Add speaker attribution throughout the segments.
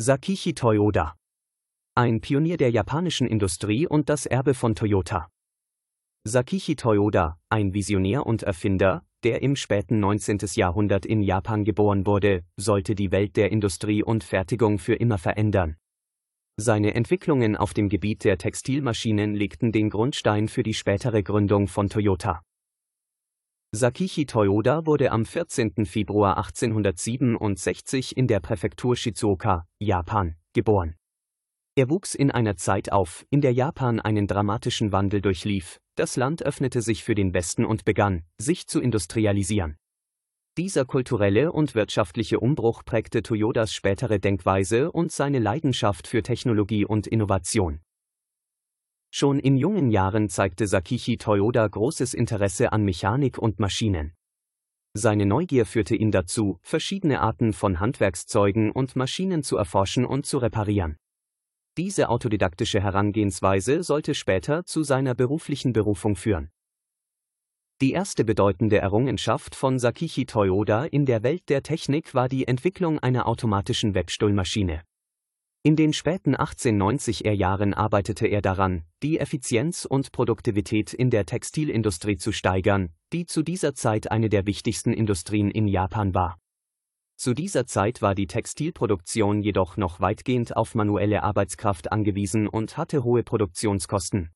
Speaker 1: Sakichi Toyoda. Ein Pionier der japanischen Industrie und das Erbe von Toyota. Sakichi Toyoda, ein Visionär und Erfinder, der im späten 19. Jahrhundert in Japan geboren wurde, sollte die Welt der Industrie und Fertigung für immer verändern. Seine Entwicklungen auf dem Gebiet der Textilmaschinen legten den Grundstein für die spätere Gründung von Toyota. Sakichi Toyoda wurde am 14. Februar 1867 in der Präfektur Shizuoka, Japan, geboren. Er wuchs in einer Zeit auf, in der Japan einen dramatischen Wandel durchlief, das Land öffnete sich für den Westen und begann, sich zu industrialisieren. Dieser kulturelle und wirtschaftliche Umbruch prägte Toyodas spätere Denkweise und seine Leidenschaft für Technologie und Innovation. Schon in jungen Jahren zeigte Sakichi Toyoda großes Interesse an Mechanik und Maschinen. Seine Neugier führte ihn dazu, verschiedene Arten von Handwerkszeugen und Maschinen zu erforschen und zu reparieren. Diese autodidaktische Herangehensweise sollte später zu seiner beruflichen Berufung führen. Die erste bedeutende Errungenschaft von Sakichi Toyoda in der Welt der Technik war die Entwicklung einer automatischen Webstuhlmaschine. In den späten 1890er Jahren arbeitete er daran, die Effizienz und Produktivität in der Textilindustrie zu steigern, die zu dieser Zeit eine der wichtigsten Industrien in Japan war. Zu dieser Zeit war die Textilproduktion jedoch noch weitgehend auf manuelle Arbeitskraft angewiesen und hatte hohe Produktionskosten.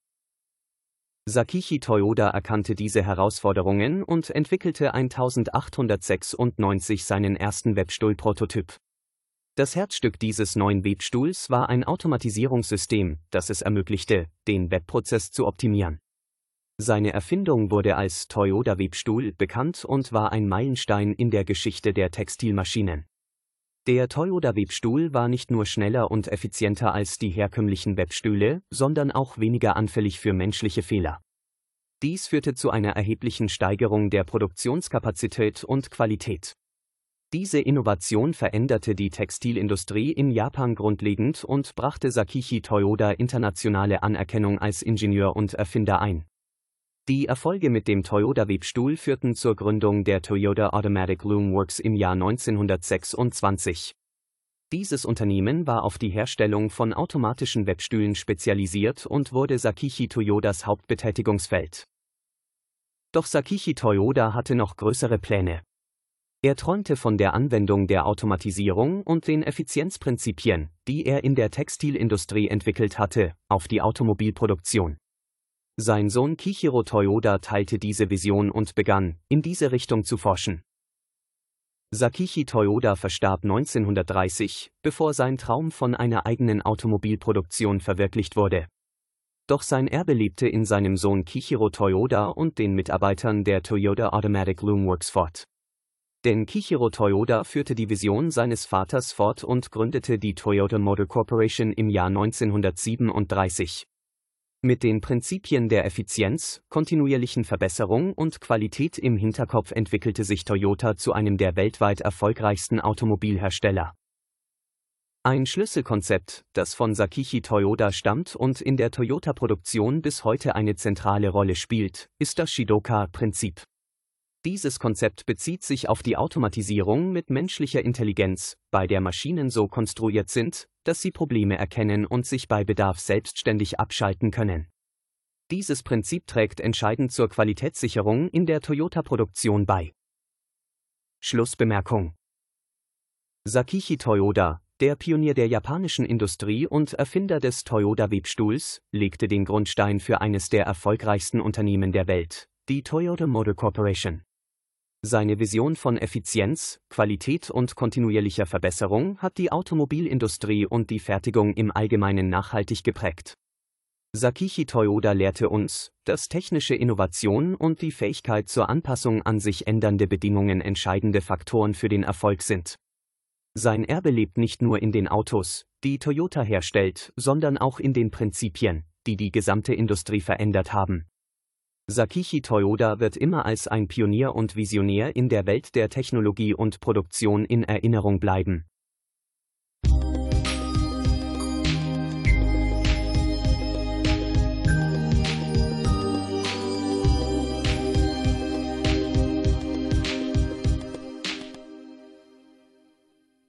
Speaker 1: Sakichi Toyoda erkannte diese Herausforderungen und entwickelte 1896 seinen ersten Webstuhl-Prototyp. Das Herzstück dieses neuen Webstuhls war ein Automatisierungssystem, das es ermöglichte, den Webprozess zu optimieren. Seine Erfindung wurde als Toyota Webstuhl bekannt und war ein Meilenstein in der Geschichte der Textilmaschinen. Der Toyota Webstuhl war nicht nur schneller und effizienter als die herkömmlichen Webstühle, sondern auch weniger anfällig für menschliche Fehler. Dies führte zu einer erheblichen Steigerung der Produktionskapazität und Qualität. Diese Innovation veränderte die Textilindustrie in Japan grundlegend und brachte Sakichi Toyoda internationale Anerkennung als Ingenieur und Erfinder ein. Die Erfolge mit dem Toyota Webstuhl führten zur Gründung der Toyota Automatic Loom Works im Jahr 1926. Dieses Unternehmen war auf die Herstellung von automatischen Webstühlen spezialisiert und wurde Sakichi Toyodas Hauptbetätigungsfeld. Doch Sakichi Toyoda hatte noch größere Pläne. Er träumte von der Anwendung der Automatisierung und den Effizienzprinzipien, die er in der Textilindustrie entwickelt hatte, auf die Automobilproduktion. Sein Sohn Kichiro Toyoda teilte diese Vision und begann, in diese Richtung zu forschen. Sakichi Toyoda verstarb 1930, bevor sein Traum von einer eigenen Automobilproduktion verwirklicht wurde. Doch sein Erbe lebte in seinem Sohn Kichiro Toyoda und den Mitarbeitern der Toyota Automatic Loom Works fort. Denn Kichiro Toyoda führte die Vision seines Vaters fort und gründete die Toyota Motor Corporation im Jahr 1937. Mit den Prinzipien der Effizienz, kontinuierlichen Verbesserung und Qualität im Hinterkopf entwickelte sich Toyota zu einem der weltweit erfolgreichsten Automobilhersteller. Ein Schlüsselkonzept, das von Sakichi Toyoda stammt und in der Toyota-Produktion bis heute eine zentrale Rolle spielt, ist das Shidoka-Prinzip. Dieses Konzept bezieht sich auf die Automatisierung mit menschlicher Intelligenz, bei der Maschinen so konstruiert sind, dass sie Probleme erkennen und sich bei Bedarf selbstständig abschalten können. Dieses Prinzip trägt entscheidend zur Qualitätssicherung in der Toyota-Produktion bei. Schlussbemerkung Sakichi Toyoda, der Pionier der japanischen Industrie und Erfinder des Toyota-Webstuhls, legte den Grundstein für eines der erfolgreichsten Unternehmen der Welt, die Toyota Motor Corporation. Seine Vision von Effizienz, Qualität und kontinuierlicher Verbesserung hat die Automobilindustrie und die Fertigung im Allgemeinen nachhaltig geprägt. Sakichi Toyoda lehrte uns, dass technische Innovation und die Fähigkeit zur Anpassung an sich ändernde Bedingungen entscheidende Faktoren für den Erfolg sind. Sein Erbe lebt nicht nur in den Autos, die Toyota herstellt, sondern auch in den Prinzipien, die die gesamte Industrie verändert haben. Sakichi Toyoda wird immer als ein Pionier und Visionär in der Welt der Technologie und Produktion in Erinnerung bleiben.